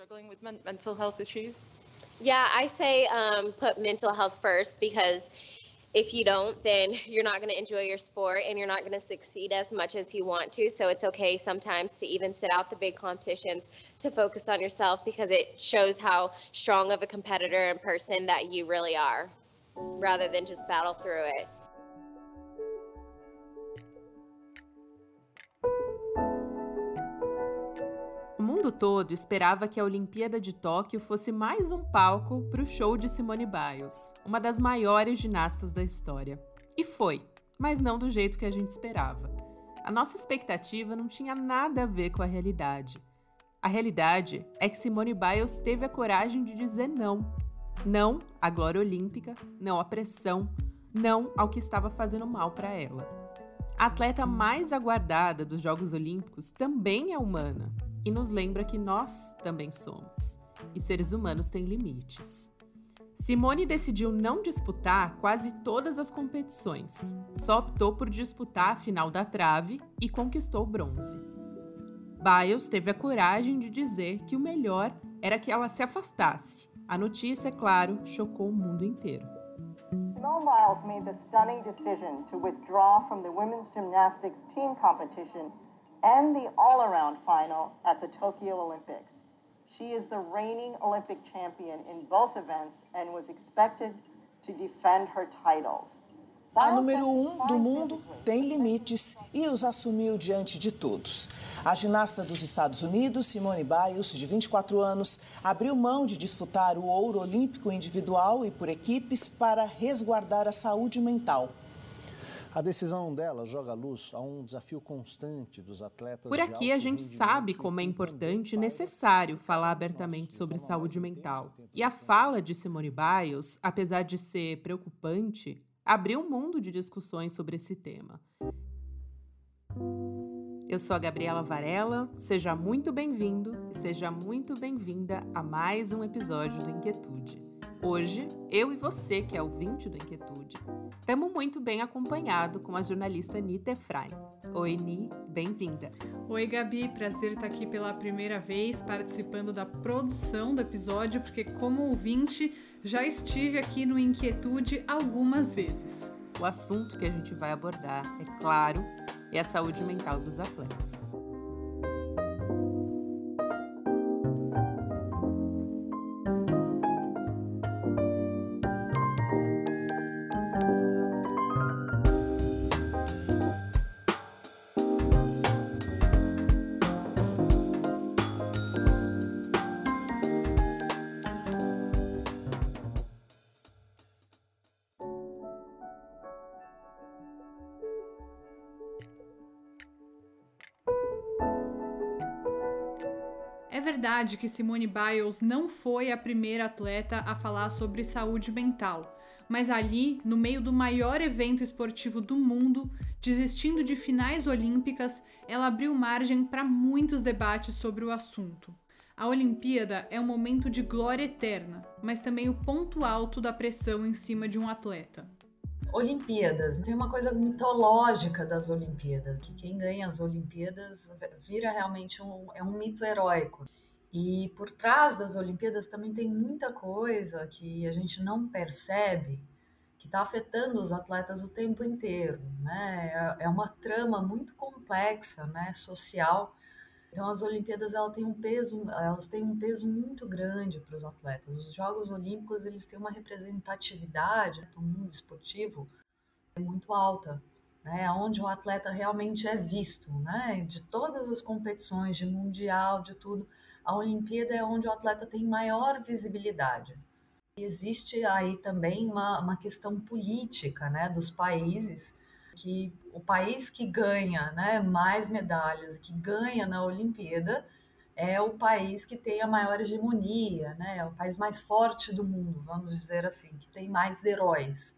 struggling with men- mental health issues? Yeah, I say um, put mental health first because if you don't, then you're not going to enjoy your sport and you're not going to succeed as much as you want to. So it's okay sometimes to even sit out the big competitions to focus on yourself because it shows how strong of a competitor and person that you really are rather than just battle through it. Mundo todo esperava que a Olimpíada de Tóquio fosse mais um palco para o show de Simone Biles, uma das maiores ginastas da história. E foi, mas não do jeito que a gente esperava. A nossa expectativa não tinha nada a ver com a realidade. A realidade é que Simone Biles teve a coragem de dizer não. Não à glória olímpica, não à pressão, não ao que estava fazendo mal para ela. A atleta mais aguardada dos Jogos Olímpicos também é humana e nos lembra que nós também somos, e seres humanos têm limites. Simone decidiu não disputar quase todas as competições, só optou por disputar a final da trave e conquistou bronze. Biles teve a coragem de dizer que o melhor era que ela se afastasse. A notícia, é claro, chocou o mundo inteiro. Simone Biles made the stunning decision to withdraw from the women's gymnastics team competition and the all around final at the Tokyo Olympics. She is the reigning Olympic champion in both events and was expected to defend her titles. A número um do mundo tem limites e os assumiu diante de todos. A ginasta dos Estados Unidos, Simone Biles, de 24 anos, abriu mão de disputar o ouro olímpico individual e por equipes para resguardar a saúde mental. A decisão dela joga luz a um desafio constante dos atletas. Por aqui a gente sabe como é importante e necessário falar abertamente sobre saúde mental. E a fala de Simone Biles, apesar de ser preocupante, abriu um mundo de discussões sobre esse tema. Eu sou a Gabriela Varela, seja muito bem-vindo e seja muito bem-vinda a mais um episódio do Inquietude. Hoje, eu e você, que é ouvinte do Inquietude, estamos muito bem acompanhado com a jornalista Nita Efraim. Oi, Ni, bem-vinda. Oi, Gabi, prazer estar aqui pela primeira vez participando da produção do episódio, porque como ouvinte já estive aqui no Inquietude algumas vezes. O assunto que a gente vai abordar, é claro, é a saúde mental dos atletas. Verdade que Simone Biles não foi a primeira atleta a falar sobre saúde mental, mas ali, no meio do maior evento esportivo do mundo, desistindo de finais olímpicas, ela abriu margem para muitos debates sobre o assunto. A Olimpíada é um momento de glória eterna, mas também o ponto alto da pressão em cima de um atleta. Olimpíadas, tem uma coisa mitológica das Olimpíadas, que quem ganha as Olimpíadas vira realmente um, é um mito heróico. E por trás das Olimpíadas também tem muita coisa que a gente não percebe, que está afetando os atletas o tempo inteiro, né? É uma trama muito complexa, né, social. Então as Olimpíadas elas têm um peso, elas têm um peso muito grande para os atletas. Os Jogos Olímpicos eles têm uma representatividade no mundo esportivo muito alta, né? Onde o atleta realmente é visto, né? De todas as competições, de mundial, de tudo, a Olimpíada é onde o atleta tem maior visibilidade. Existe aí também uma, uma questão política, né? Dos países que o país que ganha né, mais medalhas, que ganha na Olimpíada, é o país que tem a maior hegemonia, né? É o país mais forte do mundo, vamos dizer assim, que tem mais heróis.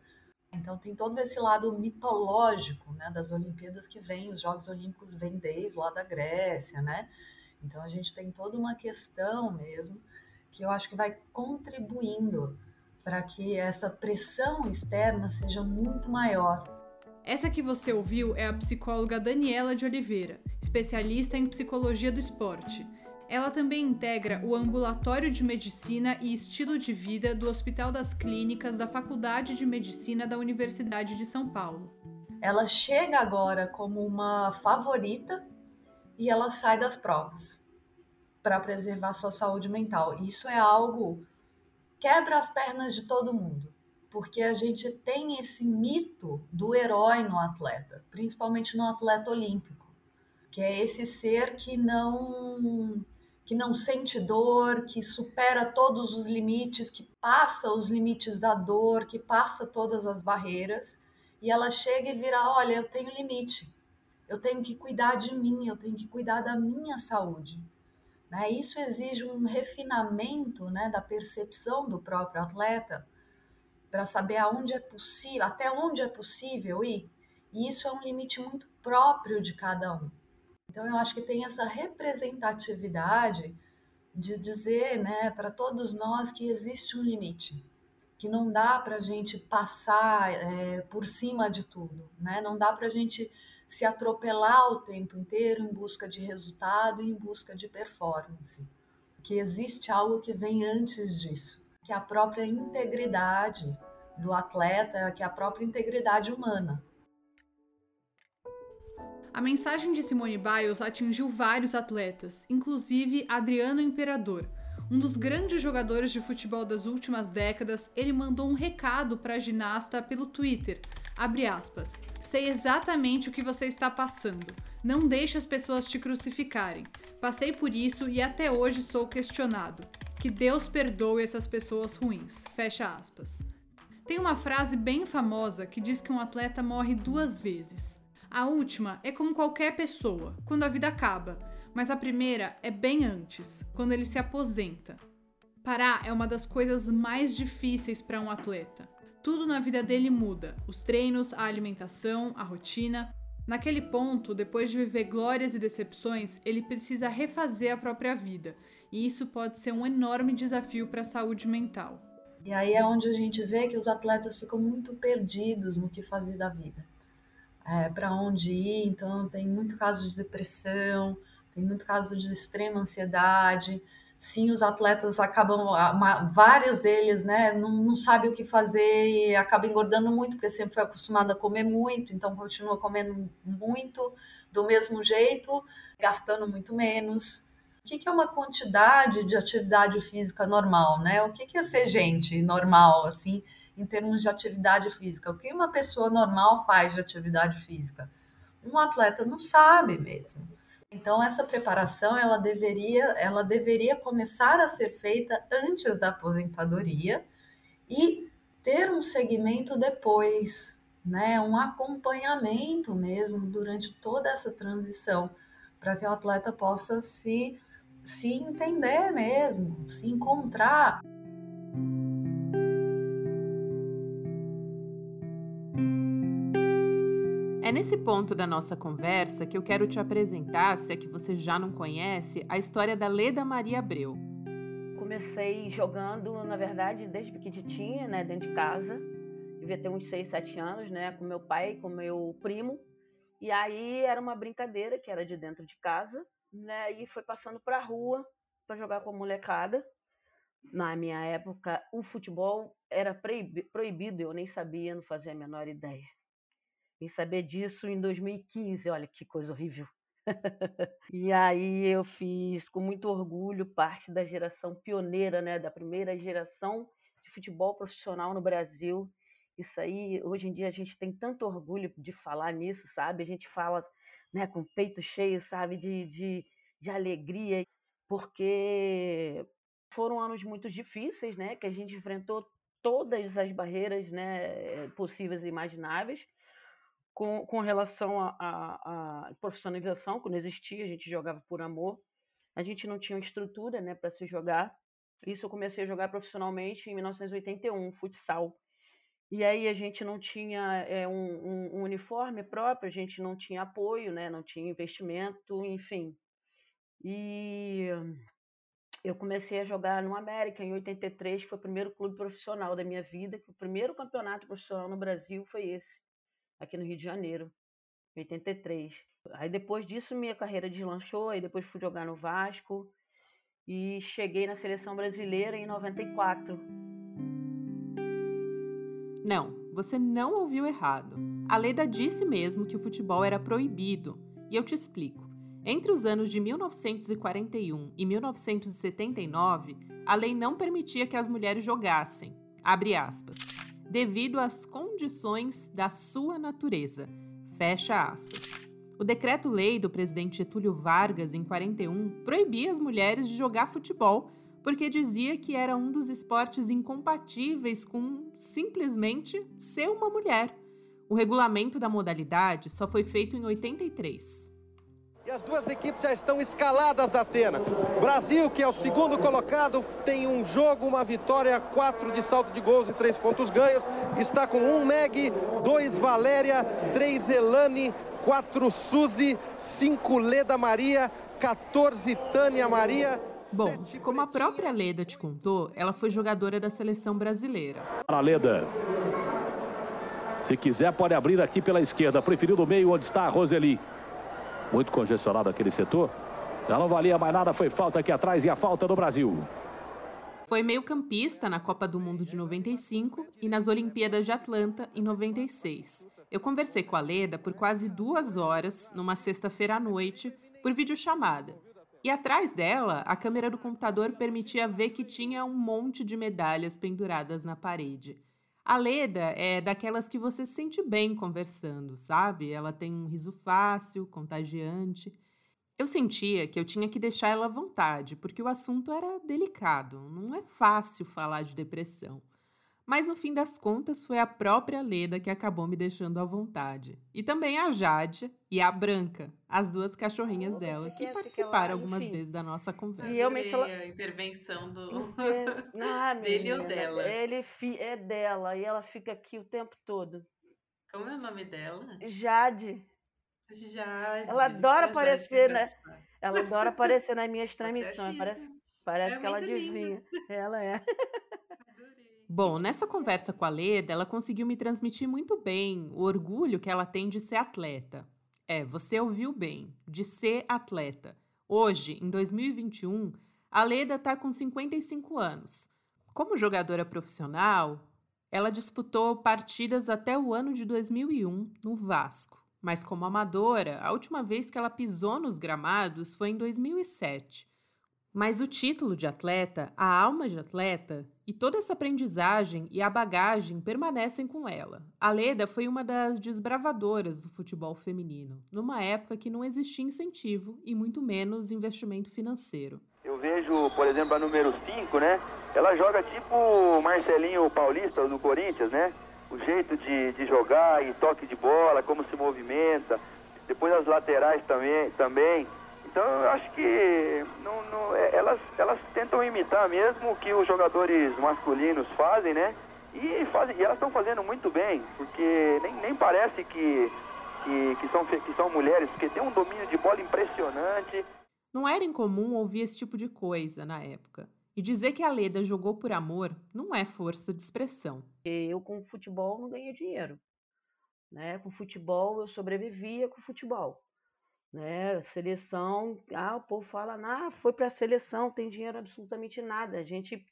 Então tem todo esse lado mitológico, né, das Olimpíadas que vem, os Jogos Olímpicos vêm desde lá da Grécia, né? Então a gente tem toda uma questão mesmo que eu acho que vai contribuindo para que essa pressão externa seja muito maior essa que você ouviu é a psicóloga Daniela de Oliveira, especialista em psicologia do esporte. Ela também integra o Ambulatório de Medicina e Estilo de Vida do Hospital das Clínicas da Faculdade de Medicina da Universidade de São Paulo. Ela chega agora como uma favorita e ela sai das provas para preservar sua saúde mental. Isso é algo quebra as pernas de todo mundo, porque a gente tem esse mito do herói no atleta, principalmente no atleta olímpico, que é esse ser que não que não sente dor, que supera todos os limites, que passa os limites da dor, que passa todas as barreiras, e ela chega e vira, olha, eu tenho limite. Eu tenho que cuidar de mim, eu tenho que cuidar da minha saúde. Né? Isso exige um refinamento né, da percepção do próprio atleta para saber aonde é possível, até onde é possível ir. E isso é um limite muito próprio de cada um. Então eu acho que tem essa representatividade de dizer, né, para todos nós que existe um limite, que não dá para a gente passar é, por cima de tudo, né? Não dá para a gente se atropelar o tempo inteiro em busca de resultado e em busca de performance. Que existe algo que vem antes disso, que é a própria integridade do atleta, que é a própria integridade humana. A mensagem de Simone Biles atingiu vários atletas, inclusive Adriano Imperador. Um dos grandes jogadores de futebol das últimas décadas, ele mandou um recado para a ginasta pelo Twitter, Abre aspas. Sei exatamente o que você está passando. Não deixe as pessoas te crucificarem. Passei por isso e até hoje sou questionado. Que Deus perdoe essas pessoas ruins. Fecha aspas. Tem uma frase bem famosa que diz que um atleta morre duas vezes. A última é como qualquer pessoa, quando a vida acaba, mas a primeira é bem antes, quando ele se aposenta. Parar é uma das coisas mais difíceis para um atleta. Tudo na vida dele muda: os treinos, a alimentação, a rotina. Naquele ponto, depois de viver glórias e decepções, ele precisa refazer a própria vida, e isso pode ser um enorme desafio para a saúde mental. E aí é onde a gente vê que os atletas ficam muito perdidos no que fazer da vida. É, para onde ir, então tem muito caso de depressão, tem muito caso de extrema ansiedade, sim, os atletas acabam, vários deles, né, não, não sabem o que fazer e acabam engordando muito, porque sempre foi acostumado a comer muito, então continua comendo muito do mesmo jeito, gastando muito menos. O que, que é uma quantidade de atividade física normal, né? O que, que é ser gente normal, assim, em termos de atividade física? O que uma pessoa normal faz de atividade física? Um atleta não sabe mesmo. Então essa preparação ela deveria, ela deveria começar a ser feita antes da aposentadoria e ter um segmento depois, né, um acompanhamento mesmo durante toda essa transição, para que o atleta possa se se entender mesmo, se encontrar. É nesse ponto da nossa conversa que eu quero te apresentar, se é que você já não conhece, a história da Leda Maria Abreu. Comecei jogando, na verdade, desde pequenininha, né, dentro de casa. Devia ter uns 6, 7 anos, né, com meu pai, com meu primo. E aí era uma brincadeira que era de dentro de casa, né, e foi passando para a rua para jogar com a molecada. Na minha época, o futebol era proibido, eu nem sabia, não fazia a menor ideia. Vim saber disso em 2015, olha que coisa horrível. e aí eu fiz com muito orgulho parte da geração pioneira, né, da primeira geração de futebol profissional no Brasil. Isso aí, hoje em dia a gente tem tanto orgulho de falar nisso, sabe? A gente fala, né, com o peito cheio, sabe, de, de, de alegria, porque foram anos muito difíceis, né, que a gente enfrentou todas as barreiras, né, possíveis e imagináveis com, com relação à profissionalização, quando existia, a gente jogava por amor. A gente não tinha estrutura né, para se jogar. Isso eu comecei a jogar profissionalmente em 1981, futsal. E aí a gente não tinha é, um, um, um, uniforme próprio, a gente não tinha apoio, né, não tinha investimento, enfim. E eu comecei a jogar no América em 83, que foi o primeiro clube profissional da minha vida, que o primeiro campeonato profissional no Brasil foi esse aqui no Rio de Janeiro, em 83. Aí depois disso minha carreira deslanchou, aí depois fui jogar no Vasco e cheguei na seleção brasileira em 94. Não, você não ouviu errado. A Leda disse mesmo que o futebol era proibido, e eu te explico. Entre os anos de 1941 e 1979, a lei não permitia que as mulheres jogassem, abre aspas, devido às condições da sua natureza, fecha aspas. O decreto-lei do presidente Getúlio Vargas, em 41, proibia as mulheres de jogar futebol porque dizia que era um dos esportes incompatíveis com simplesmente ser uma mulher. O regulamento da modalidade só foi feito em 83. As duas equipes já estão escaladas da cena. Brasil, que é o segundo colocado, tem um jogo, uma vitória, quatro de salto de gols e três pontos ganhos. Está com um Meg, dois Valéria, três Elane, quatro Suzy, cinco Leda Maria, 14 Tânia Maria. Bom, como a própria Leda te contou, ela foi jogadora da seleção brasileira. A Leda. Se quiser, pode abrir aqui pela esquerda. Preferiu do meio, onde está a Roseli. Muito congestionado aquele setor. Já não valia mais nada, foi falta aqui atrás e a falta do Brasil. Foi meio-campista na Copa do Mundo de 95 e nas Olimpíadas de Atlanta em 96. Eu conversei com a Leda por quase duas horas numa sexta-feira à noite por videochamada. E atrás dela, a câmera do computador permitia ver que tinha um monte de medalhas penduradas na parede. A Leda é daquelas que você se sente bem conversando, sabe? Ela tem um riso fácil, contagiante. Eu sentia que eu tinha que deixar ela à vontade, porque o assunto era delicado, não é fácil falar de depressão. Mas no fim das contas foi a própria Leda que acabou me deixando à vontade. E também a Jade e a Branca, as duas cachorrinhas dela, que participaram algumas vezes da nossa conversa. E realmente ela... a intervenção do ah, dele ou dela. Ele é dela e ela fica aqui o tempo todo. Como é o nome dela? Jade. Jade. Ela adora aparecer, né? Ela adora aparecer nas minhas transmissões. Parece, parece é que ela adivinha. Ela é. Bom, nessa conversa com a Leda, ela conseguiu me transmitir muito bem o orgulho que ela tem de ser atleta. É, você ouviu bem, de ser atleta. Hoje, em 2021, a Leda está com 55 anos. Como jogadora profissional, ela disputou partidas até o ano de 2001 no Vasco. Mas como amadora, a última vez que ela pisou nos gramados foi em 2007. Mas o título de atleta, a alma de atleta, e toda essa aprendizagem e a bagagem permanecem com ela. A Leda foi uma das desbravadoras do futebol feminino, numa época que não existia incentivo e muito menos investimento financeiro. Eu vejo, por exemplo, a número 5, né? Ela joga tipo Marcelinho Paulista do Corinthians, né? O jeito de, de jogar e toque de bola, como se movimenta. Depois as laterais também, também então eu acho que não, não, é, elas, elas tentam imitar mesmo o que os jogadores masculinos fazem, né? E, fazem, e elas estão fazendo muito bem, porque nem, nem parece que, que, que, são, que são mulheres, porque tem um domínio de bola impressionante. Não era incomum ouvir esse tipo de coisa na época. E dizer que a Leda jogou por amor não é força de expressão. Eu com futebol não ganhei dinheiro. Né? Com futebol eu sobrevivia com futebol né? Seleção, ah, o povo fala, ah, foi para a seleção, tem dinheiro absolutamente nada. A gente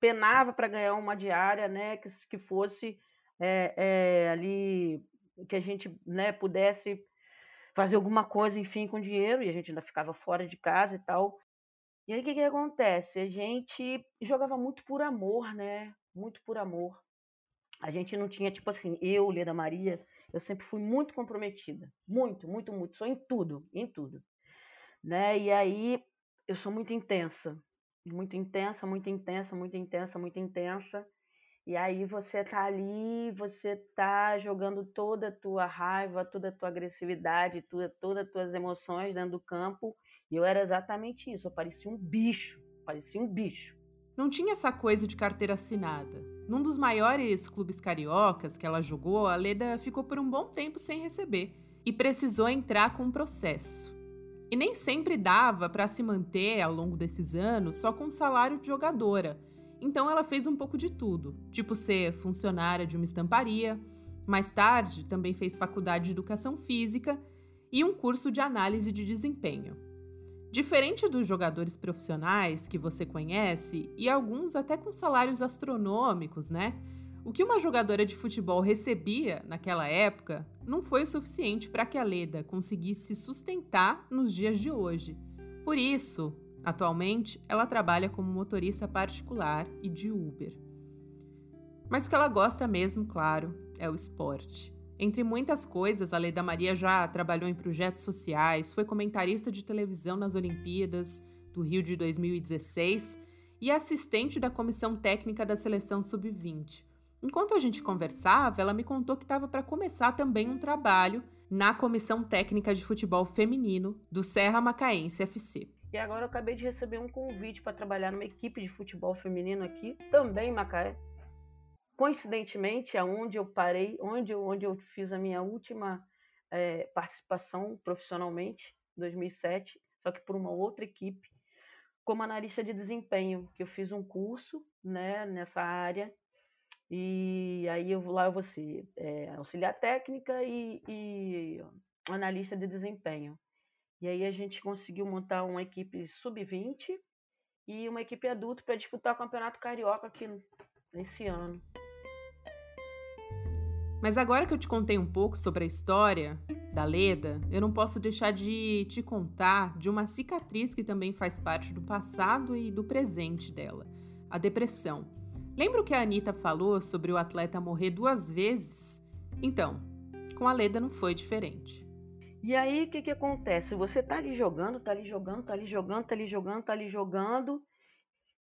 penava para ganhar uma diária, né? Que, que fosse é, é, ali, que a gente né, pudesse fazer alguma coisa, enfim, com dinheiro, e a gente ainda ficava fora de casa e tal. E aí o que, que acontece? A gente jogava muito por amor, né? Muito por amor. A gente não tinha, tipo assim, eu, Leda Maria, eu sempre fui muito comprometida, muito, muito, muito, sou em tudo, em tudo, né? E aí eu sou muito intensa, muito intensa, muito intensa, muito intensa, muito intensa. E aí você tá ali, você tá jogando toda a tua raiva, toda a tua agressividade, toda, todas as tuas emoções dentro do campo. E eu era exatamente isso, eu parecia um bicho, parecia um bicho. Não tinha essa coisa de carteira assinada. Num dos maiores clubes cariocas que ela jogou, a Leda ficou por um bom tempo sem receber e precisou entrar com um processo. E nem sempre dava para se manter ao longo desses anos só com um salário de jogadora. Então ela fez um pouco de tudo, tipo ser funcionária de uma estamparia. Mais tarde, também fez faculdade de educação física e um curso de análise de desempenho. Diferente dos jogadores profissionais que você conhece, e alguns até com salários astronômicos, né? O que uma jogadora de futebol recebia naquela época não foi o suficiente para que a Leda conseguisse sustentar nos dias de hoje. Por isso, atualmente, ela trabalha como motorista particular e de Uber. Mas o que ela gosta mesmo, claro, é o esporte. Entre muitas coisas, a Leda Maria já trabalhou em projetos sociais, foi comentarista de televisão nas Olimpíadas do Rio de 2016 e assistente da comissão técnica da seleção sub-20. Enquanto a gente conversava, ela me contou que estava para começar também um trabalho na comissão técnica de futebol feminino do Serra Macaense FC. E agora eu acabei de receber um convite para trabalhar numa equipe de futebol feminino aqui, também em Macaé coincidentemente, aonde eu parei, onde eu, onde eu fiz a minha última é, participação profissionalmente, 2007, só que por uma outra equipe, como analista de desempenho, que eu fiz um curso né, nessa área, e aí eu, lá eu vou ser é, auxiliar técnica e, e analista de desempenho. E aí a gente conseguiu montar uma equipe sub-20 e uma equipe adulta para disputar o Campeonato Carioca aqui nesse ano. Mas agora que eu te contei um pouco sobre a história da Leda, eu não posso deixar de te contar de uma cicatriz que também faz parte do passado e do presente dela: a depressão. Lembra o que a Anitta falou sobre o atleta morrer duas vezes? Então, com a Leda não foi diferente. E aí, o que, que acontece? Você tá ali jogando, tá ali jogando, tá ali jogando, tá ali jogando, tá ali jogando.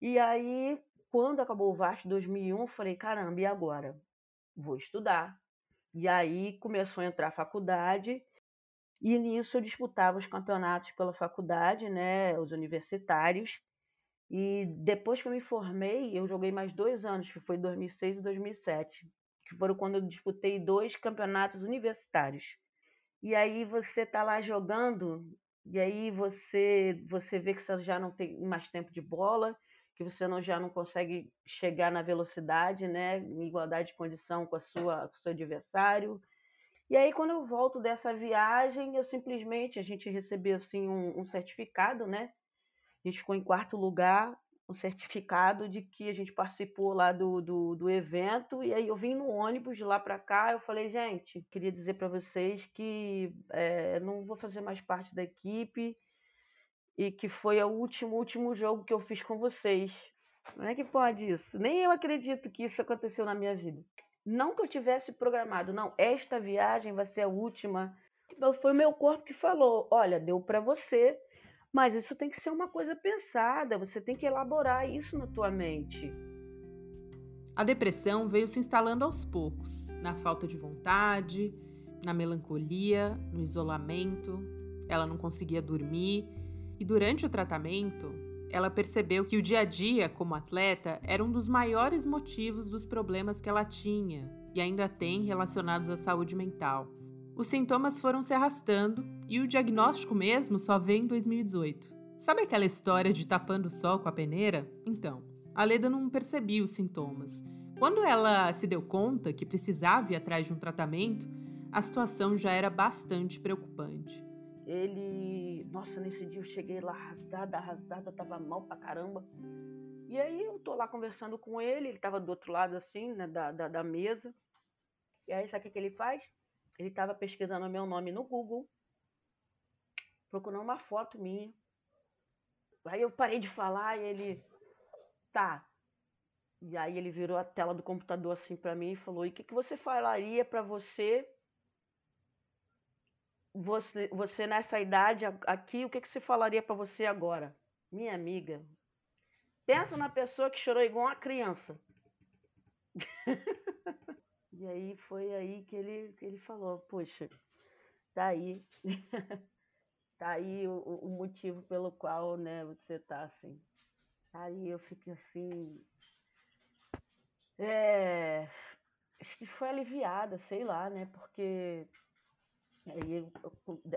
E aí, quando acabou o Vasco 2001, eu falei, caramba, e agora? Vou estudar, e aí começou a entrar a faculdade, e nisso eu disputava os campeonatos pela faculdade, né, os universitários. E depois que eu me formei, eu joguei mais dois anos, que foi 2006 e 2007, que foram quando eu disputei dois campeonatos universitários. E aí você tá lá jogando, e aí você você vê que você já não tem mais tempo de bola, que você não, já não consegue chegar na velocidade, né, em igualdade de condição com a sua com o seu adversário. E aí quando eu volto dessa viagem, eu simplesmente a gente recebeu assim um, um certificado, né? A gente ficou em quarto lugar, um certificado de que a gente participou lá do, do, do evento. E aí eu vim no ônibus de lá para cá. Eu falei, gente, queria dizer para vocês que é, não vou fazer mais parte da equipe e que foi o último, último jogo que eu fiz com vocês. Não é que pode isso? Nem eu acredito que isso aconteceu na minha vida. Não que eu tivesse programado, não. Esta viagem vai ser a última. Então, foi o meu corpo que falou: olha, deu para você, mas isso tem que ser uma coisa pensada. Você tem que elaborar isso na tua mente. A depressão veio se instalando aos poucos, na falta de vontade, na melancolia, no isolamento. Ela não conseguia dormir e durante o tratamento, ela percebeu que o dia a dia como atleta era um dos maiores motivos dos problemas que ela tinha e ainda tem relacionados à saúde mental. Os sintomas foram se arrastando e o diagnóstico mesmo só veio em 2018. Sabe aquela história de tapando o sol com a peneira? Então, a Leda não percebia os sintomas. Quando ela se deu conta que precisava ir atrás de um tratamento, a situação já era bastante preocupante. Ele, nossa, nesse dia eu cheguei lá arrasada, arrasada, tava mal pra caramba. E aí eu tô lá conversando com ele, ele tava do outro lado assim, né, da, da, da mesa. E aí sabe o que, ele faz? Ele tava pesquisando meu nome no Google, procurando uma foto minha. Aí eu parei de falar e ele, tá. E aí ele virou a tela do computador assim para mim e falou: "E o que, que você falaria para você você, você nessa idade aqui, o que, que se falaria para você agora? Minha amiga, pensa na pessoa que chorou igual uma criança. e aí foi aí que ele, que ele falou, poxa, tá aí. tá aí o, o motivo pelo qual né, você tá assim. Aí eu fiquei assim. É, acho que foi aliviada, sei lá, né? Porque Aí, eu,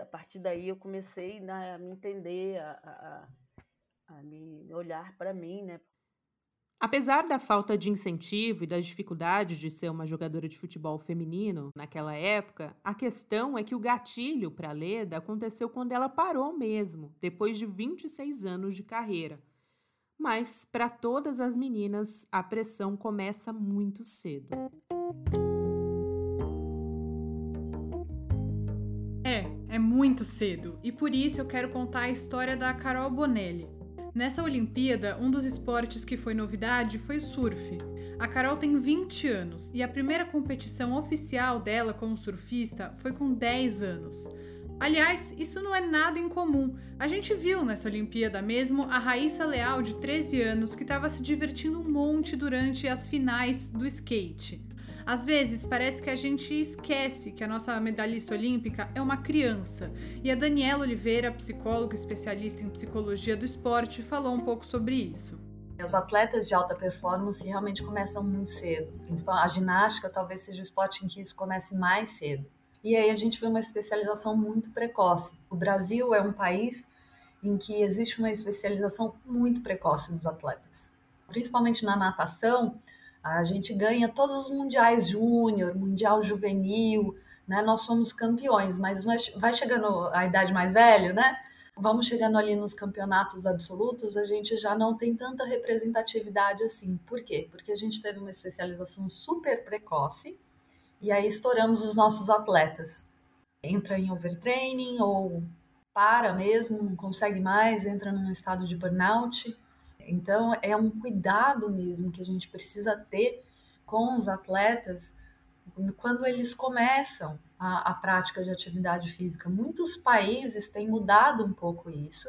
a partir daí, eu comecei né, a me entender, a, a, a me olhar para mim, né? Apesar da falta de incentivo e das dificuldades de ser uma jogadora de futebol feminino naquela época, a questão é que o gatilho para Leda aconteceu quando ela parou mesmo, depois de 26 anos de carreira. Mas para todas as meninas, a pressão começa muito cedo. Muito cedo, e por isso eu quero contar a história da Carol Bonelli. Nessa Olimpíada, um dos esportes que foi novidade foi o surf. A Carol tem 20 anos e a primeira competição oficial dela como surfista foi com 10 anos. Aliás, isso não é nada incomum. A gente viu nessa Olimpíada mesmo a Raíssa Leal, de 13 anos, que estava se divertindo um monte durante as finais do skate. Às vezes parece que a gente esquece que a nossa medalhista olímpica é uma criança. E a Daniela Oliveira, psicóloga especialista em psicologia do esporte, falou um pouco sobre isso. Os atletas de alta performance realmente começam muito cedo. A ginástica talvez seja o esporte em que isso comece mais cedo. E aí a gente vê uma especialização muito precoce. O Brasil é um país em que existe uma especialização muito precoce dos atletas. Principalmente na natação, a gente ganha todos os mundiais júnior, mundial juvenil, né? Nós somos campeões, mas vai chegando a idade mais velha, né? Vamos chegando ali nos campeonatos absolutos, a gente já não tem tanta representatividade assim. Por quê? Porque a gente teve uma especialização super precoce e aí estouramos os nossos atletas. Entra em overtraining ou para mesmo, não consegue mais, entra num estado de burnout então, é um cuidado mesmo que a gente precisa ter com os atletas quando eles começam a, a, prática de atividade física. Muitos países têm mudado um pouco isso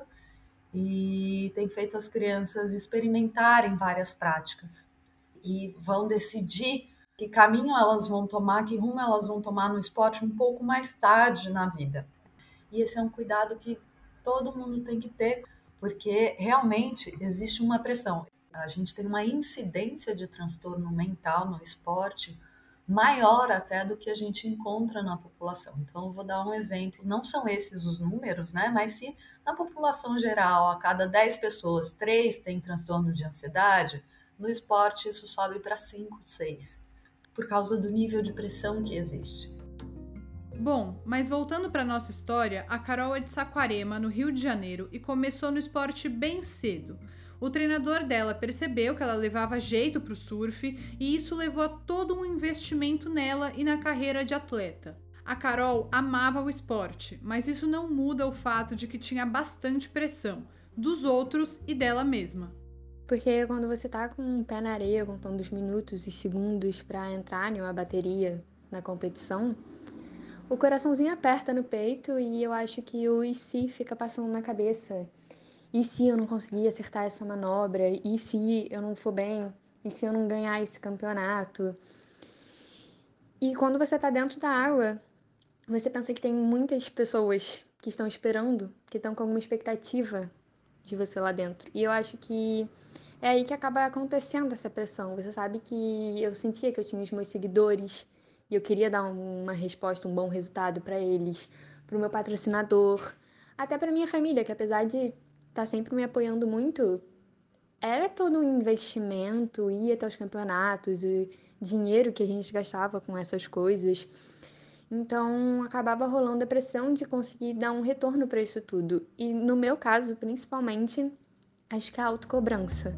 e têm feito as crianças experimentarem várias práticas e vão decidir que caminho elas vão tomar, que rumo elas vão tomar no esporte um pouco mais tarde na vida. E esse é um cuidado que todo mundo tem que ter porque realmente existe uma pressão. A gente tem uma incidência de transtorno mental no esporte maior até do que a gente encontra na população. Então, eu vou dar um exemplo. Não são esses os números, né? Mas se na população geral, a cada 10 pessoas, 3 têm transtorno de ansiedade, no esporte isso sobe para 5, 6, por causa do nível de pressão que existe. Bom, mas voltando para nossa história, a Carol é de Saquarema, no Rio de Janeiro, e começou no esporte bem cedo. O treinador dela percebeu que ela levava jeito para o surf e isso levou a todo um investimento nela e na carreira de atleta. A Carol amava o esporte, mas isso não muda o fato de que tinha bastante pressão dos outros e dela mesma. Porque quando você tá com um pé na areia, contando os minutos e segundos para entrar em uma bateria na competição, o coraçãozinho aperta no peito e eu acho que o e se fica passando na cabeça. E se eu não conseguir acertar essa manobra? E se eu não for bem? E se eu não ganhar esse campeonato? E quando você está dentro da água, você pensa que tem muitas pessoas que estão esperando, que estão com alguma expectativa de você lá dentro. E eu acho que é aí que acaba acontecendo essa pressão. Você sabe que eu sentia que eu tinha os meus seguidores, e eu queria dar uma resposta, um bom resultado para eles, para o meu patrocinador, até para minha família, que apesar de estar tá sempre me apoiando muito, era todo um investimento, ia até os campeonatos, o dinheiro que a gente gastava com essas coisas. Então, acabava rolando a pressão de conseguir dar um retorno para isso tudo. E no meu caso, principalmente, acho que é a autocobrança.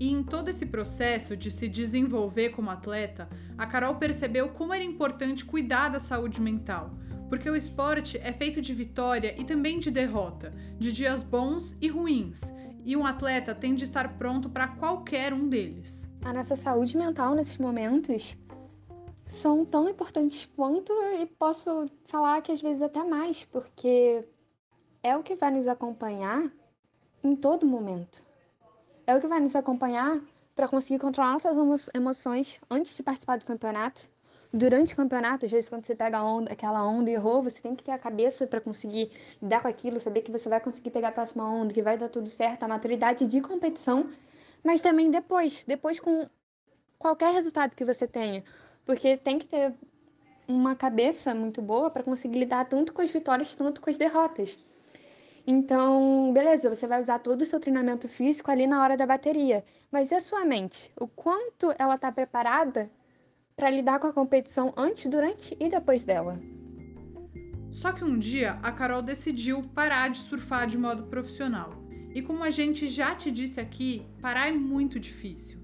E em todo esse processo de se desenvolver como atleta, a Carol percebeu como era importante cuidar da saúde mental, porque o esporte é feito de vitória e também de derrota, de dias bons e ruins, e um atleta tem de estar pronto para qualquer um deles. A nossa saúde mental nesses momentos são tão importantes quanto e posso falar que às vezes até mais, porque é o que vai nos acompanhar em todo momento é o que vai nos acompanhar para conseguir controlar nossas emoções antes de participar do campeonato. Durante o campeonato, às vezes, quando você pega onda, aquela onda e errou, você tem que ter a cabeça para conseguir lidar com aquilo, saber que você vai conseguir pegar a próxima onda, que vai dar tudo certo, a maturidade de competição, mas também depois, depois com qualquer resultado que você tenha, porque tem que ter uma cabeça muito boa para conseguir lidar tanto com as vitórias quanto com as derrotas. Então, beleza, você vai usar todo o seu treinamento físico ali na hora da bateria, mas e a sua mente? O quanto ela está preparada para lidar com a competição antes, durante e depois dela? Só que um dia a Carol decidiu parar de surfar de modo profissional. E como a gente já te disse aqui, parar é muito difícil.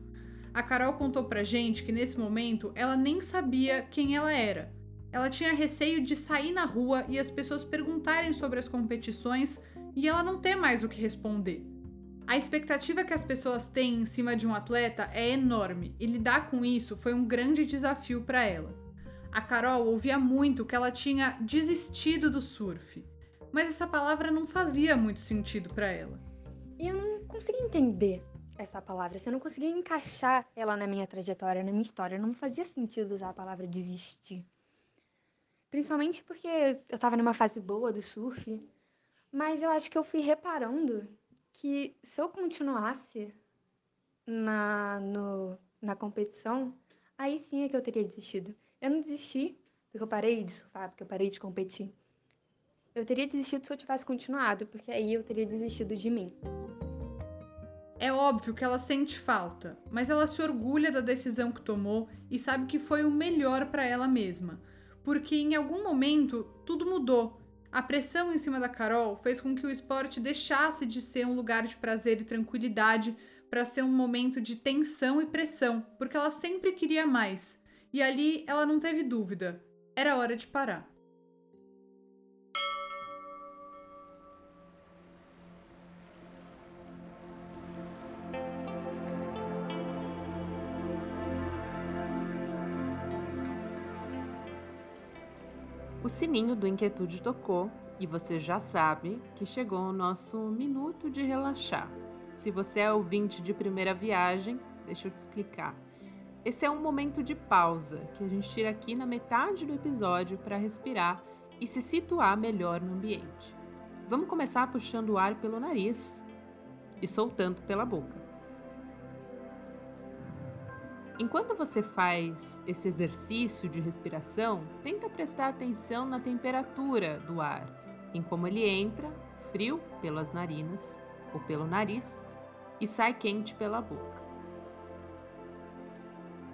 A Carol contou pra gente que nesse momento ela nem sabia quem ela era. Ela tinha receio de sair na rua e as pessoas perguntarem sobre as competições e ela não ter mais o que responder. A expectativa que as pessoas têm em cima de um atleta é enorme e lidar com isso foi um grande desafio para ela. A Carol ouvia muito que ela tinha desistido do surf, mas essa palavra não fazia muito sentido para ela. E eu não conseguia entender essa palavra, se eu não conseguia encaixar ela na minha trajetória, na minha história, não fazia sentido usar a palavra desistir. Principalmente porque eu tava numa fase boa do surf, mas eu acho que eu fui reparando que se eu continuasse na, no, na competição, aí sim é que eu teria desistido. Eu não desisti porque eu parei de surfar, porque eu parei de competir. Eu teria desistido se eu tivesse continuado, porque aí eu teria desistido de mim. É óbvio que ela sente falta, mas ela se orgulha da decisão que tomou e sabe que foi o melhor para ela mesma, porque em algum momento tudo mudou. A pressão em cima da Carol fez com que o esporte deixasse de ser um lugar de prazer e tranquilidade para ser um momento de tensão e pressão, porque ela sempre queria mais. E ali ela não teve dúvida. Era hora de parar. O sininho do Inquietude tocou e você já sabe que chegou o nosso minuto de relaxar. Se você é ouvinte de primeira viagem, deixa eu te explicar. Esse é um momento de pausa que a gente tira aqui na metade do episódio para respirar e se situar melhor no ambiente. Vamos começar puxando o ar pelo nariz e soltando pela boca. Enquanto você faz esse exercício de respiração, tenta prestar atenção na temperatura do ar, em como ele entra, frio pelas narinas ou pelo nariz, e sai quente pela boca.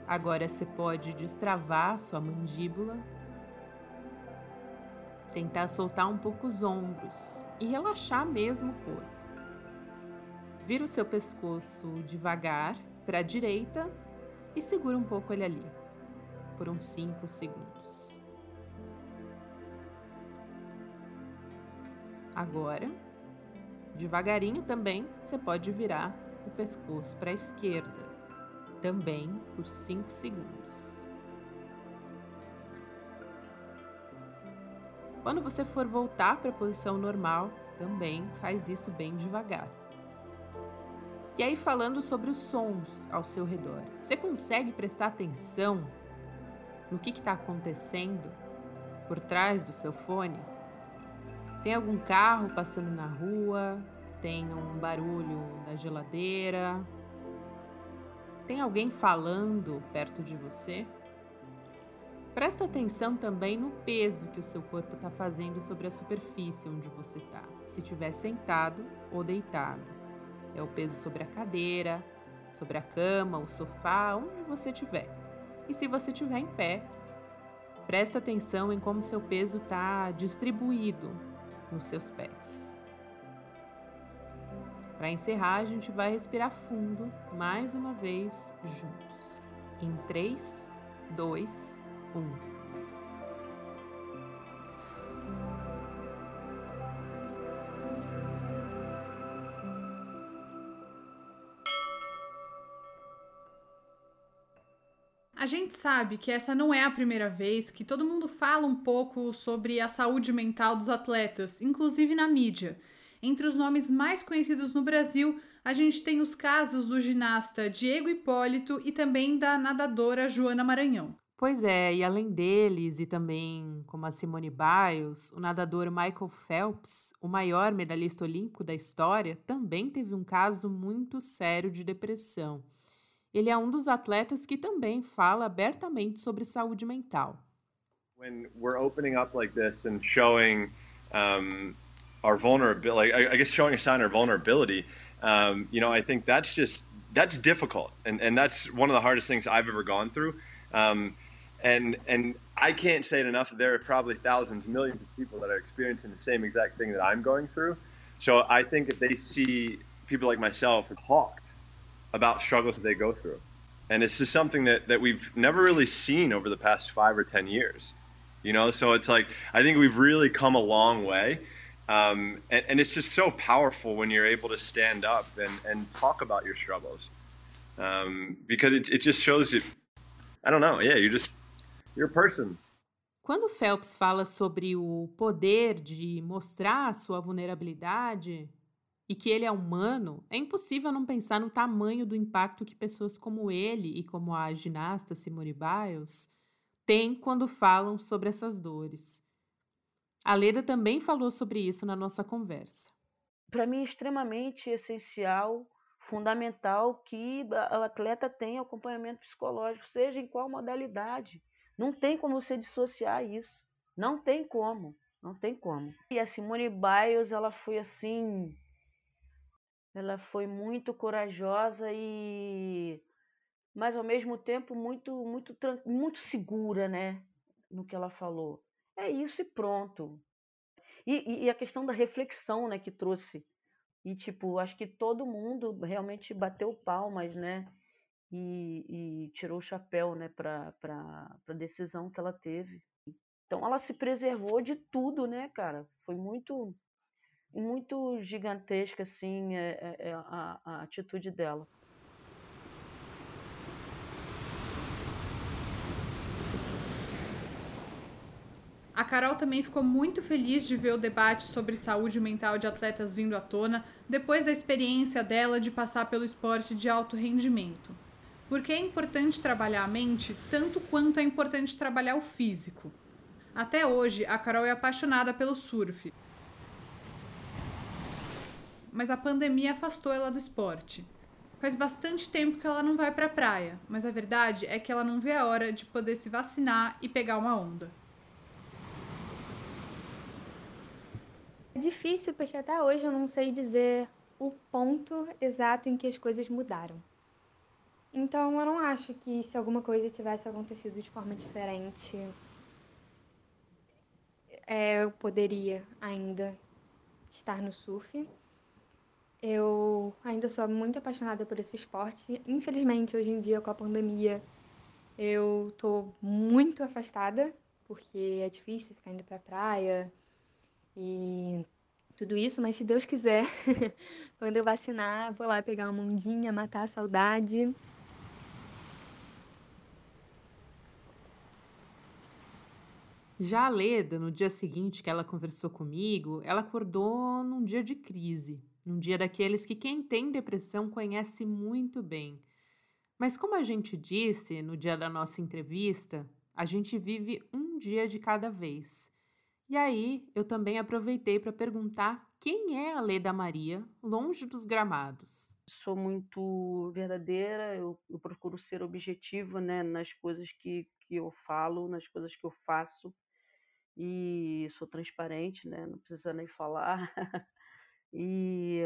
Agora você pode destravar sua mandíbula, tentar soltar um pouco os ombros e relaxar mesmo o corpo. Vira o seu pescoço devagar para a direita e segura um pouco ele ali, por uns 5 segundos. Agora, devagarinho também, você pode virar o pescoço para a esquerda também por 5 segundos. Quando você for voltar para a posição normal, também faz isso bem devagar. E aí, falando sobre os sons ao seu redor, você consegue prestar atenção no que está acontecendo por trás do seu fone? Tem algum carro passando na rua? Tem um barulho da geladeira? Tem alguém falando perto de você? Presta atenção também no peso que o seu corpo está fazendo sobre a superfície onde você está, se estiver sentado ou deitado. É o peso sobre a cadeira, sobre a cama, o sofá, onde você estiver. E se você estiver em pé, presta atenção em como seu peso está distribuído nos seus pés. Para encerrar, a gente vai respirar fundo mais uma vez juntos. Em 3, 2, 1. Gente sabe que essa não é a primeira vez que todo mundo fala um pouco sobre a saúde mental dos atletas, inclusive na mídia. Entre os nomes mais conhecidos no Brasil, a gente tem os casos do ginasta Diego Hipólito e também da nadadora Joana Maranhão. Pois é, e além deles, e também como a Simone Biles, o nadador Michael Phelps, o maior medalhista olímpico da história, também teve um caso muito sério de depressão. Ele é um dos atletas que também fala abertamente sobre saúde mental. When we're opening up like this and showing um, our vulnerability, I, guess showing a sign of vulnerability, um, you know, I think that's just, that's difficult. And, and that's one of the hardest things I've ever gone through. Um, and, and I can't say it enough. There are probably thousands, millions of people that are experiencing the same exact thing that I'm going through. So I think if they see people like myself talked about struggles that they go through, and it's just something that, that we've never really seen over the past five or ten years, you know. So it's like I think we've really come a long way, um, and, and it's just so powerful when you're able to stand up and, and talk about your struggles, um, because it, it just shows you. I don't know. Yeah, you're just you're a person. Quando Phelps fala sobre o poder de mostrar sua vulnerabilidade e que ele é humano, é impossível não pensar no tamanho do impacto que pessoas como ele e como a ginasta Simone Biles têm quando falam sobre essas dores. A Leda também falou sobre isso na nossa conversa. Para mim é extremamente essencial, fundamental que o atleta tenha acompanhamento psicológico, seja em qual modalidade. Não tem como você dissociar isso. Não tem como. Não tem como. E a Simone Biles, ela foi assim. Ela foi muito corajosa e. Mas ao mesmo tempo muito, muito, muito segura, né? No que ela falou. É isso e pronto. E, e a questão da reflexão, né? Que trouxe. E, tipo, acho que todo mundo realmente bateu palmas, né? e, e tirou o chapéu né, para a decisão que ela teve. Então ela se preservou de tudo, né, cara? Foi muito muito gigantesca assim é, é, é a, a atitude dela. A Carol também ficou muito feliz de ver o debate sobre saúde mental de atletas vindo à tona depois da experiência dela de passar pelo esporte de alto rendimento. Porque é importante trabalhar a mente tanto quanto é importante trabalhar o físico. Até hoje, a Carol é apaixonada pelo surf. Mas a pandemia afastou ela do esporte. Faz bastante tempo que ela não vai para a praia, mas a verdade é que ela não vê a hora de poder se vacinar e pegar uma onda. É difícil porque até hoje eu não sei dizer o ponto exato em que as coisas mudaram. Então eu não acho que se alguma coisa tivesse acontecido de forma diferente, é, eu poderia ainda estar no surf. Eu ainda sou muito apaixonada por esse esporte. Infelizmente, hoje em dia, com a pandemia, eu tô muito afastada, porque é difícil ficar indo pra praia e tudo isso, mas se Deus quiser, quando eu vacinar, vou lá pegar uma ondinha, matar a saudade. Já a Leda, no dia seguinte que ela conversou comigo, ela acordou num dia de crise, num dia daqueles que quem tem depressão conhece muito bem. Mas como a gente disse no dia da nossa entrevista, a gente vive um dia de cada vez. E aí eu também aproveitei para perguntar quem é a Leda Maria, longe dos gramados. Sou muito verdadeira, eu, eu procuro ser objetiva né, nas coisas que, que eu falo, nas coisas que eu faço e sou transparente, né? Não precisa nem falar. e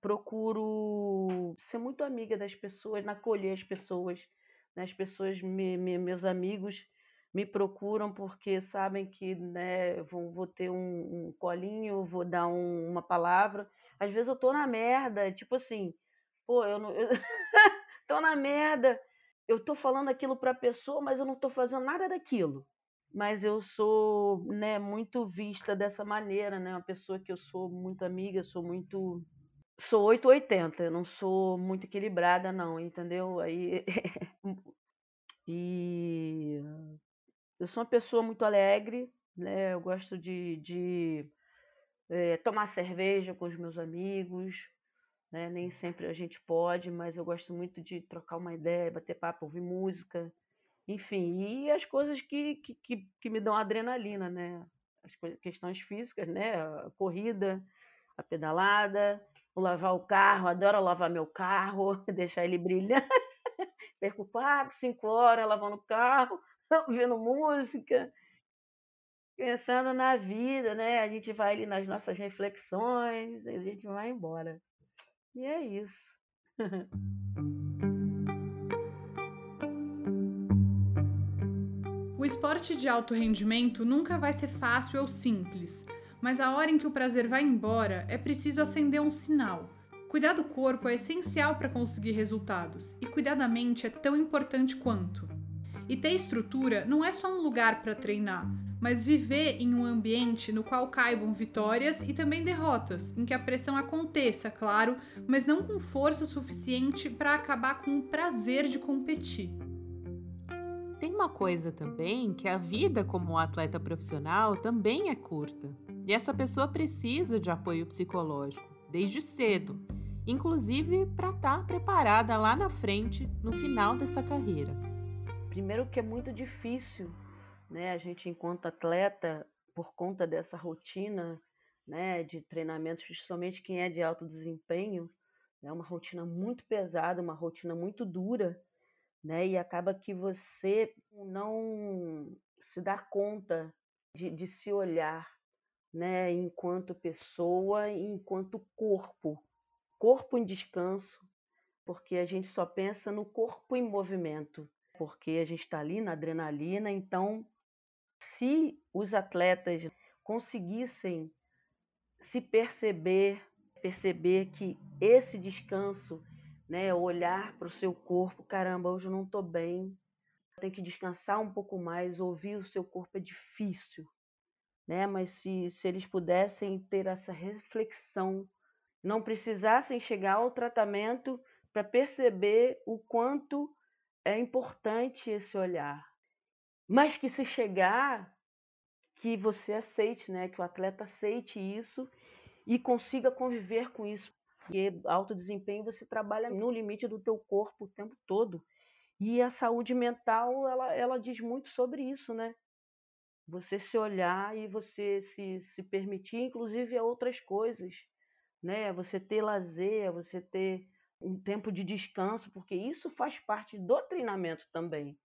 procuro ser muito amiga das pessoas, acolher as pessoas. Né? As pessoas, me, me, meus amigos, me procuram porque sabem que né, vou, vou ter um, um colinho, vou dar um, uma palavra. Às vezes eu tô na merda, tipo assim, pô, eu não. Eu tô na merda, eu tô falando aquilo pra pessoa, mas eu não tô fazendo nada daquilo mas eu sou né, muito vista dessa maneira, né? Uma pessoa que eu sou muito amiga, sou muito. Sou 880, eu não sou muito equilibrada, não, entendeu? Aí. e. Eu sou uma pessoa muito alegre, né? Eu gosto de, de é, tomar cerveja com os meus amigos, né? Nem sempre a gente pode, mas eu gosto muito de trocar uma ideia, bater papo, ouvir música. Enfim, e as coisas que, que, que, que me dão adrenalina, né? As questões físicas, né? A corrida, a pedalada, o lavar o carro, adoro lavar meu carro, deixar ele brilhar. Perco quatro, cinco horas lavando o carro, ouvindo música. pensando na vida, né? A gente vai ali nas nossas reflexões, a gente vai embora. E é isso. O esporte de alto rendimento nunca vai ser fácil ou simples, mas a hora em que o prazer vai embora é preciso acender um sinal. Cuidar do corpo é essencial para conseguir resultados, e cuidar da mente é tão importante quanto. E ter estrutura não é só um lugar para treinar, mas viver em um ambiente no qual caibam vitórias e também derrotas, em que a pressão aconteça, claro, mas não com força suficiente para acabar com o prazer de competir. Tem uma coisa também que a vida como atleta profissional também é curta. E essa pessoa precisa de apoio psicológico, desde cedo, inclusive para estar tá preparada lá na frente, no final dessa carreira. Primeiro que é muito difícil, né, a gente enquanto atleta, por conta dessa rotina, né, de treinamentos, principalmente quem é de alto desempenho, é né, uma rotina muito pesada, uma rotina muito dura, né? E acaba que você não se dá conta de, de se olhar, né? Enquanto pessoa, enquanto corpo, corpo em descanso, porque a gente só pensa no corpo em movimento, porque a gente está ali na adrenalina. Então, se os atletas conseguissem se perceber, perceber que esse descanso né? Olhar para o seu corpo, caramba, hoje eu não estou bem, tem que descansar um pouco mais, ouvir o seu corpo é difícil, né? Mas se, se eles pudessem ter essa reflexão, não precisassem chegar ao tratamento para perceber o quanto é importante esse olhar. Mas que se chegar, que você aceite, né? Que o atleta aceite isso e consiga conviver com isso. Porque alto desempenho você trabalha no limite do teu corpo o tempo todo. E a saúde mental, ela, ela diz muito sobre isso, né? Você se olhar e você se, se permitir, inclusive, a outras coisas, né? Você ter lazer, você ter um tempo de descanso, porque isso faz parte do treinamento também.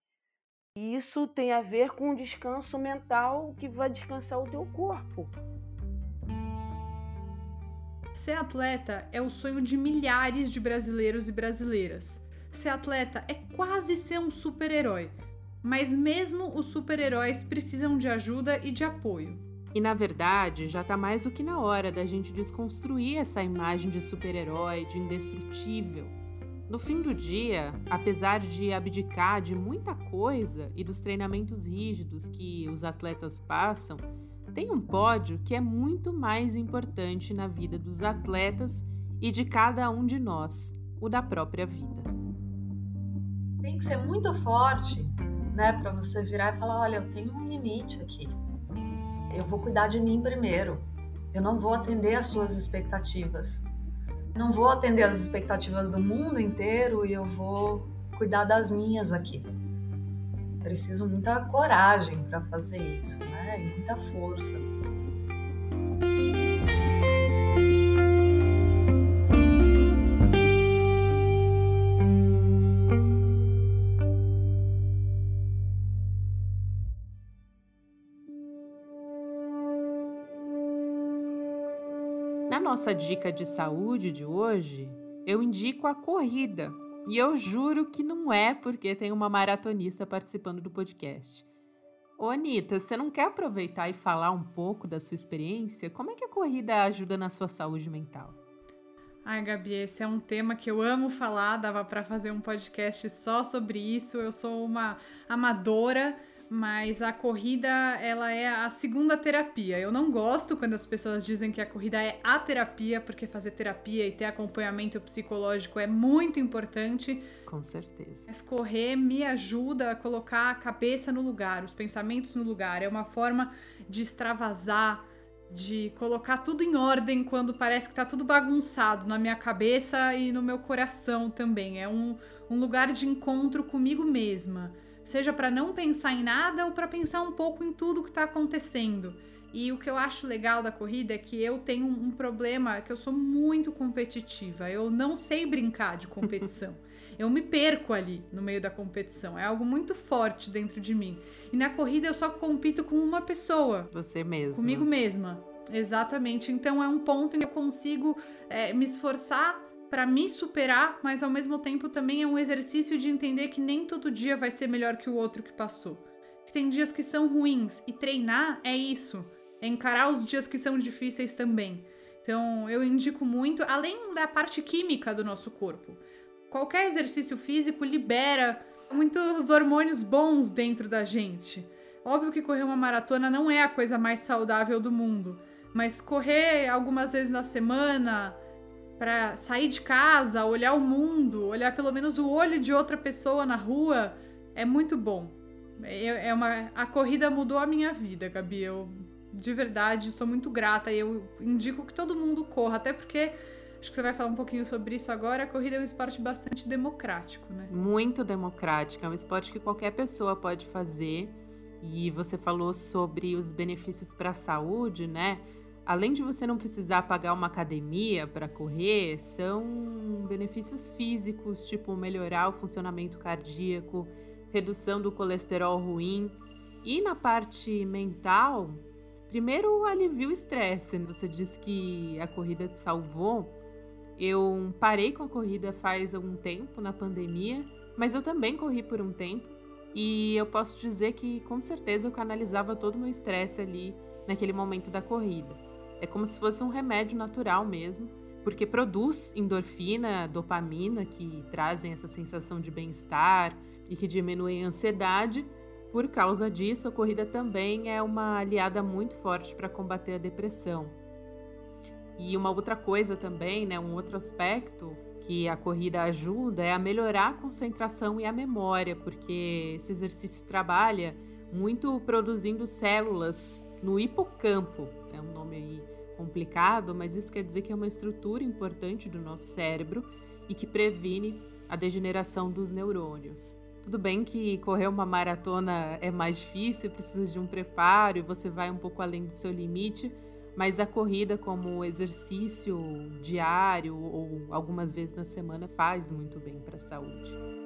E isso tem a ver com o descanso mental que vai descansar o teu corpo. Ser atleta é o sonho de milhares de brasileiros e brasileiras. Ser atleta é quase ser um super-herói. Mas mesmo os super-heróis precisam de ajuda e de apoio. E na verdade, já tá mais do que na hora da gente desconstruir essa imagem de super-herói, de indestrutível. No fim do dia, apesar de abdicar de muita coisa e dos treinamentos rígidos que os atletas passam, tem um pódio que é muito mais importante na vida dos atletas e de cada um de nós, o da própria vida. Tem que ser muito forte, né, para você virar e falar, olha, eu tenho um limite aqui. Eu vou cuidar de mim primeiro. Eu não vou atender às suas expectativas. Não vou atender às expectativas do mundo inteiro e eu vou cuidar das minhas aqui preciso muita coragem para fazer isso, né? E muita força. Na nossa dica de saúde de hoje, eu indico a corrida e eu juro que não é porque tem uma maratonista participando do podcast. Ô Anitta, você não quer aproveitar e falar um pouco da sua experiência? Como é que a corrida ajuda na sua saúde mental? Ai, Gabi, esse é um tema que eu amo falar, dava para fazer um podcast só sobre isso. Eu sou uma amadora mas a corrida ela é a segunda terapia. Eu não gosto quando as pessoas dizem que a corrida é a terapia, porque fazer terapia e ter acompanhamento psicológico é muito importante. Com certeza. Mas correr me ajuda a colocar a cabeça no lugar, os pensamentos no lugar. É uma forma de extravasar, de colocar tudo em ordem quando parece que tá tudo bagunçado na minha cabeça e no meu coração também. É um, um lugar de encontro comigo mesma seja para não pensar em nada ou para pensar um pouco em tudo que está acontecendo. E o que eu acho legal da corrida é que eu tenho um problema que eu sou muito competitiva. Eu não sei brincar de competição. eu me perco ali no meio da competição. É algo muito forte dentro de mim. E na corrida eu só compito com uma pessoa. Você mesma. Comigo mesma. Exatamente. Então é um ponto em que eu consigo é, me esforçar para me superar, mas ao mesmo tempo também é um exercício de entender que nem todo dia vai ser melhor que o outro que passou. Que tem dias que são ruins e treinar é isso é encarar os dias que são difíceis também. Então, eu indico muito, além da parte química do nosso corpo. Qualquer exercício físico libera muitos hormônios bons dentro da gente. Óbvio que correr uma maratona não é a coisa mais saudável do mundo, mas correr algumas vezes na semana, para sair de casa, olhar o mundo, olhar pelo menos o olho de outra pessoa na rua, é muito bom. É, é uma, a corrida mudou a minha vida, Gabi. Eu de verdade, sou muito grata e eu indico que todo mundo corra, até porque acho que você vai falar um pouquinho sobre isso agora. A corrida é um esporte bastante democrático, né? Muito democrático, é um esporte que qualquer pessoa pode fazer. E você falou sobre os benefícios para a saúde, né? Além de você não precisar pagar uma academia para correr, são benefícios físicos, tipo melhorar o funcionamento cardíaco, redução do colesterol ruim. E na parte mental, Primeiro, alivia o estresse. Você disse que a corrida te salvou. Eu parei com a corrida faz algum tempo, na pandemia, mas eu também corri por um tempo. E eu posso dizer que, com certeza, eu canalizava todo o meu estresse ali naquele momento da corrida. É como se fosse um remédio natural mesmo, porque produz endorfina, dopamina, que trazem essa sensação de bem-estar e que diminuem a ansiedade por causa disso, a corrida também é uma aliada muito forte para combater a depressão. E uma outra coisa também, né, um outro aspecto que a corrida ajuda é a melhorar a concentração e a memória, porque esse exercício trabalha muito produzindo células no hipocampo. É um nome aí complicado, mas isso quer dizer que é uma estrutura importante do nosso cérebro e que previne a degeneração dos neurônios. Tudo bem que correr uma maratona é mais difícil, precisa de um preparo e você vai um pouco além do seu limite, mas a corrida como exercício diário ou algumas vezes na semana faz muito bem para a saúde.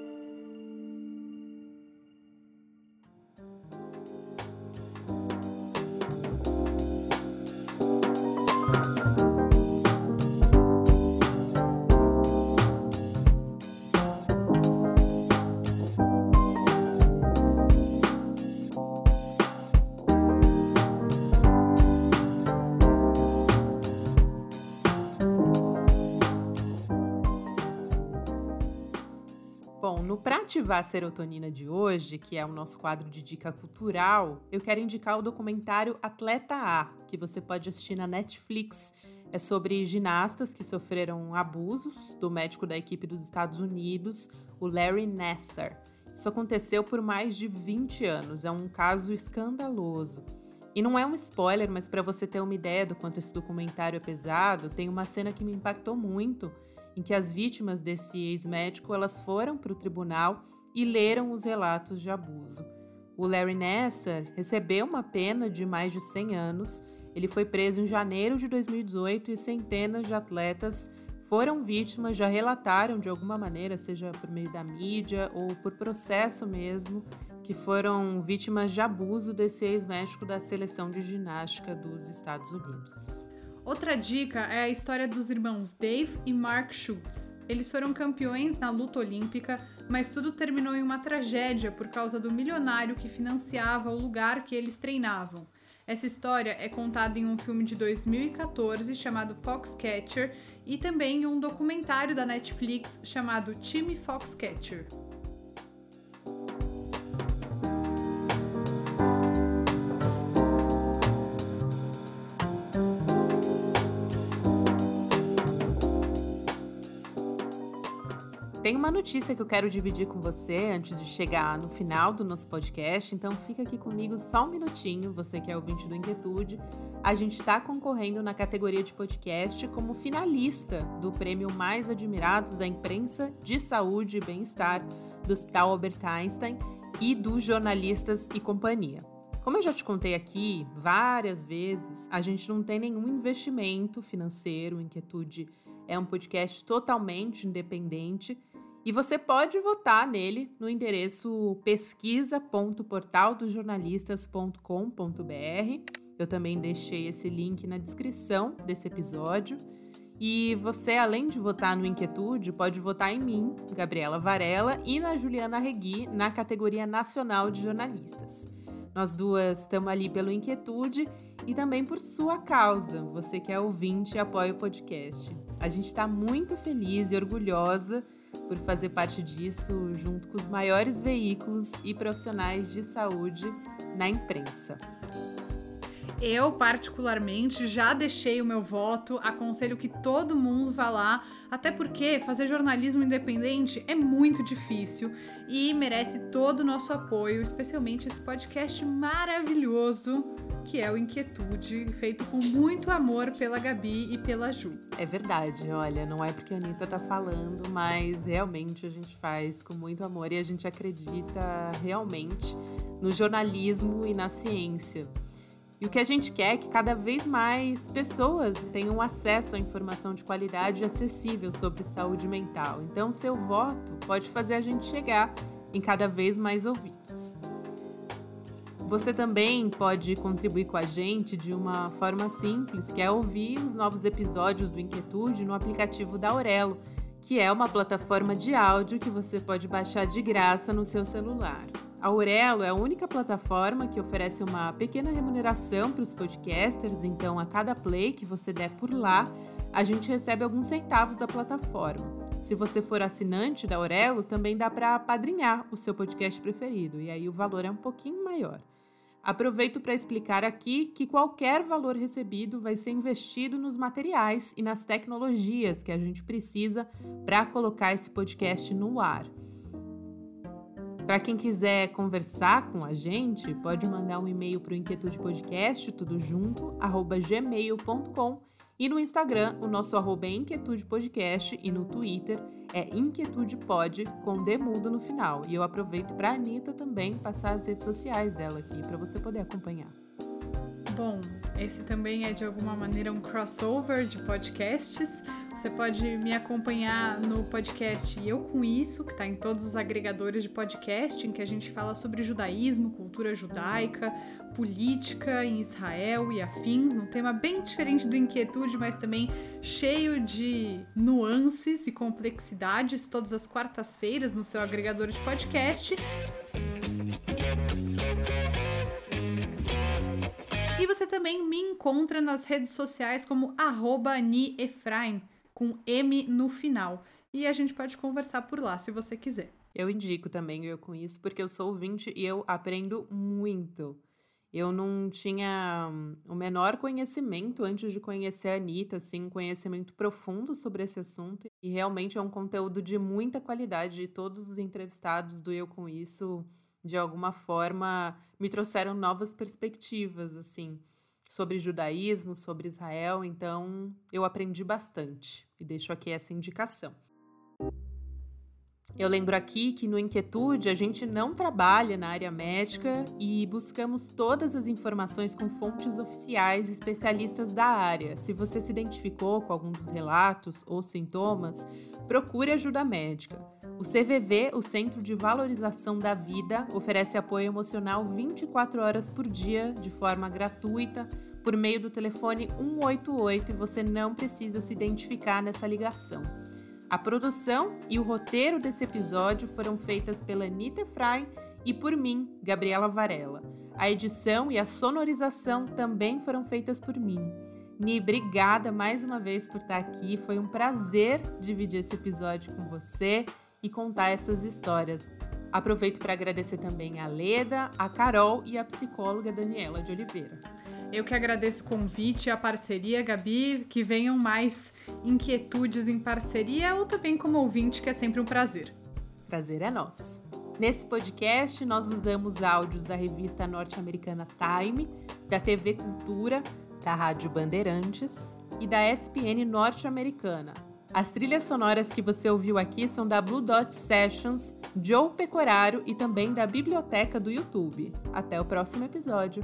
Ativar a serotonina de hoje, que é o nosso quadro de dica cultural, eu quero indicar o documentário Atleta A, que você pode assistir na Netflix. É sobre ginastas que sofreram abusos do médico da equipe dos Estados Unidos, o Larry Nassar. Isso aconteceu por mais de 20 anos, é um caso escandaloso. E não é um spoiler, mas para você ter uma ideia do quanto esse documentário é pesado, tem uma cena que me impactou muito em que as vítimas desse ex-médico elas foram para o tribunal e leram os relatos de abuso. O Larry Nassar recebeu uma pena de mais de 100 anos. Ele foi preso em janeiro de 2018 e centenas de atletas foram vítimas, já relataram de alguma maneira, seja por meio da mídia ou por processo mesmo, que foram vítimas de abuso desse ex-médico da seleção de ginástica dos Estados Unidos. Outra dica é a história dos irmãos Dave e Mark Schultz. Eles foram campeões na luta olímpica, mas tudo terminou em uma tragédia por causa do milionário que financiava o lugar que eles treinavam. Essa história é contada em um filme de 2014 chamado Foxcatcher e também em um documentário da Netflix chamado Time Foxcatcher. Tem uma notícia que eu quero dividir com você antes de chegar no final do nosso podcast, então fica aqui comigo só um minutinho, você que é ouvinte do Inquietude. A gente está concorrendo na categoria de podcast como finalista do prêmio Mais Admirados da Imprensa de Saúde e Bem-Estar do Hospital Albert Einstein e dos Jornalistas e Companhia. Como eu já te contei aqui várias vezes, a gente não tem nenhum investimento financeiro. Inquietude é um podcast totalmente independente e você pode votar nele no endereço pesquisa.portaldosjornalistas.com.br. Eu também deixei esse link na descrição desse episódio. E você, além de votar no Inquietude, pode votar em mim, Gabriela Varela, e na Juliana Regui, na categoria Nacional de Jornalistas. Nós duas estamos ali pelo Inquietude e também por sua causa, você que é ouvinte e apoia o podcast. A gente está muito feliz e orgulhosa por fazer parte disso junto com os maiores veículos e profissionais de saúde na imprensa. Eu, particularmente, já deixei o meu voto. Aconselho que todo mundo vá lá, até porque fazer jornalismo independente é muito difícil e merece todo o nosso apoio, especialmente esse podcast maravilhoso que é o Inquietude, feito com muito amor pela Gabi e pela Ju. É verdade, olha, não é porque a Anitta tá falando, mas realmente a gente faz com muito amor e a gente acredita realmente no jornalismo e na ciência. E o que a gente quer é que cada vez mais pessoas tenham acesso à informação de qualidade e acessível sobre saúde mental. Então, seu voto pode fazer a gente chegar em cada vez mais ouvidos. Você também pode contribuir com a gente de uma forma simples, que é ouvir os novos episódios do Inquietude no aplicativo da Aurelo, que é uma plataforma de áudio que você pode baixar de graça no seu celular. A Aurelo é a única plataforma que oferece uma pequena remuneração para os podcasters, então a cada play que você der por lá, a gente recebe alguns centavos da plataforma. Se você for assinante da Aurelo, também dá para padrinhar o seu podcast preferido, e aí o valor é um pouquinho maior. Aproveito para explicar aqui que qualquer valor recebido vai ser investido nos materiais e nas tecnologias que a gente precisa para colocar esse podcast no ar. Para quem quiser conversar com a gente, pode mandar um e-mail para o Inquietude Podcast, tudo junto, arroba gmail.com e no Instagram, o nosso arroba é Inquietude Podcast e no Twitter é Inquietude Pod com demudo no final. E eu aproveito para a Anitta também passar as redes sociais dela aqui para você poder acompanhar. Bom, esse também é de alguma maneira um crossover de podcasts. Você pode me acompanhar no podcast Eu Com Isso, que está em todos os agregadores de podcast, em que a gente fala sobre judaísmo, cultura judaica, política em Israel e afins. Um tema bem diferente do Inquietude, mas também cheio de nuances e complexidades, todas as quartas-feiras no seu agregador de podcast. E você também me encontra nas redes sociais como arroba com M no final. E a gente pode conversar por lá se você quiser. Eu indico também eu com isso, porque eu sou ouvinte e eu aprendo muito. Eu não tinha hum, o menor conhecimento antes de conhecer a Anitta, assim, conhecimento profundo sobre esse assunto. E realmente é um conteúdo de muita qualidade. E todos os entrevistados do Eu Com Isso, de alguma forma, me trouxeram novas perspectivas, assim sobre judaísmo, sobre Israel, então eu aprendi bastante e deixo aqui essa indicação. Eu lembro aqui que no Inquietude a gente não trabalha na área médica e buscamos todas as informações com fontes oficiais especialistas da área. Se você se identificou com algum dos relatos ou sintomas, procure ajuda médica. O CVV, o Centro de Valorização da Vida, oferece apoio emocional 24 horas por dia, de forma gratuita, por meio do telefone 188 e você não precisa se identificar nessa ligação. A produção e o roteiro desse episódio foram feitas pela Anitta Efraim e por mim, Gabriela Varela. A edição e a sonorização também foram feitas por mim. Ni, obrigada mais uma vez por estar aqui. Foi um prazer dividir esse episódio com você e contar essas histórias. Aproveito para agradecer também a Leda, a Carol e a psicóloga Daniela de Oliveira. Eu que agradeço o convite e a parceria, Gabi, que venham mais inquietudes em parceria ou também como ouvinte, que é sempre um prazer. Prazer é nosso. Nesse podcast, nós usamos áudios da revista norte-americana Time, da TV Cultura, da Rádio Bandeirantes e da SPN norte-americana, As trilhas sonoras que você ouviu aqui são da Blue Dot Sessions, Joe Pecoraro e também da biblioteca do YouTube. Até o próximo episódio.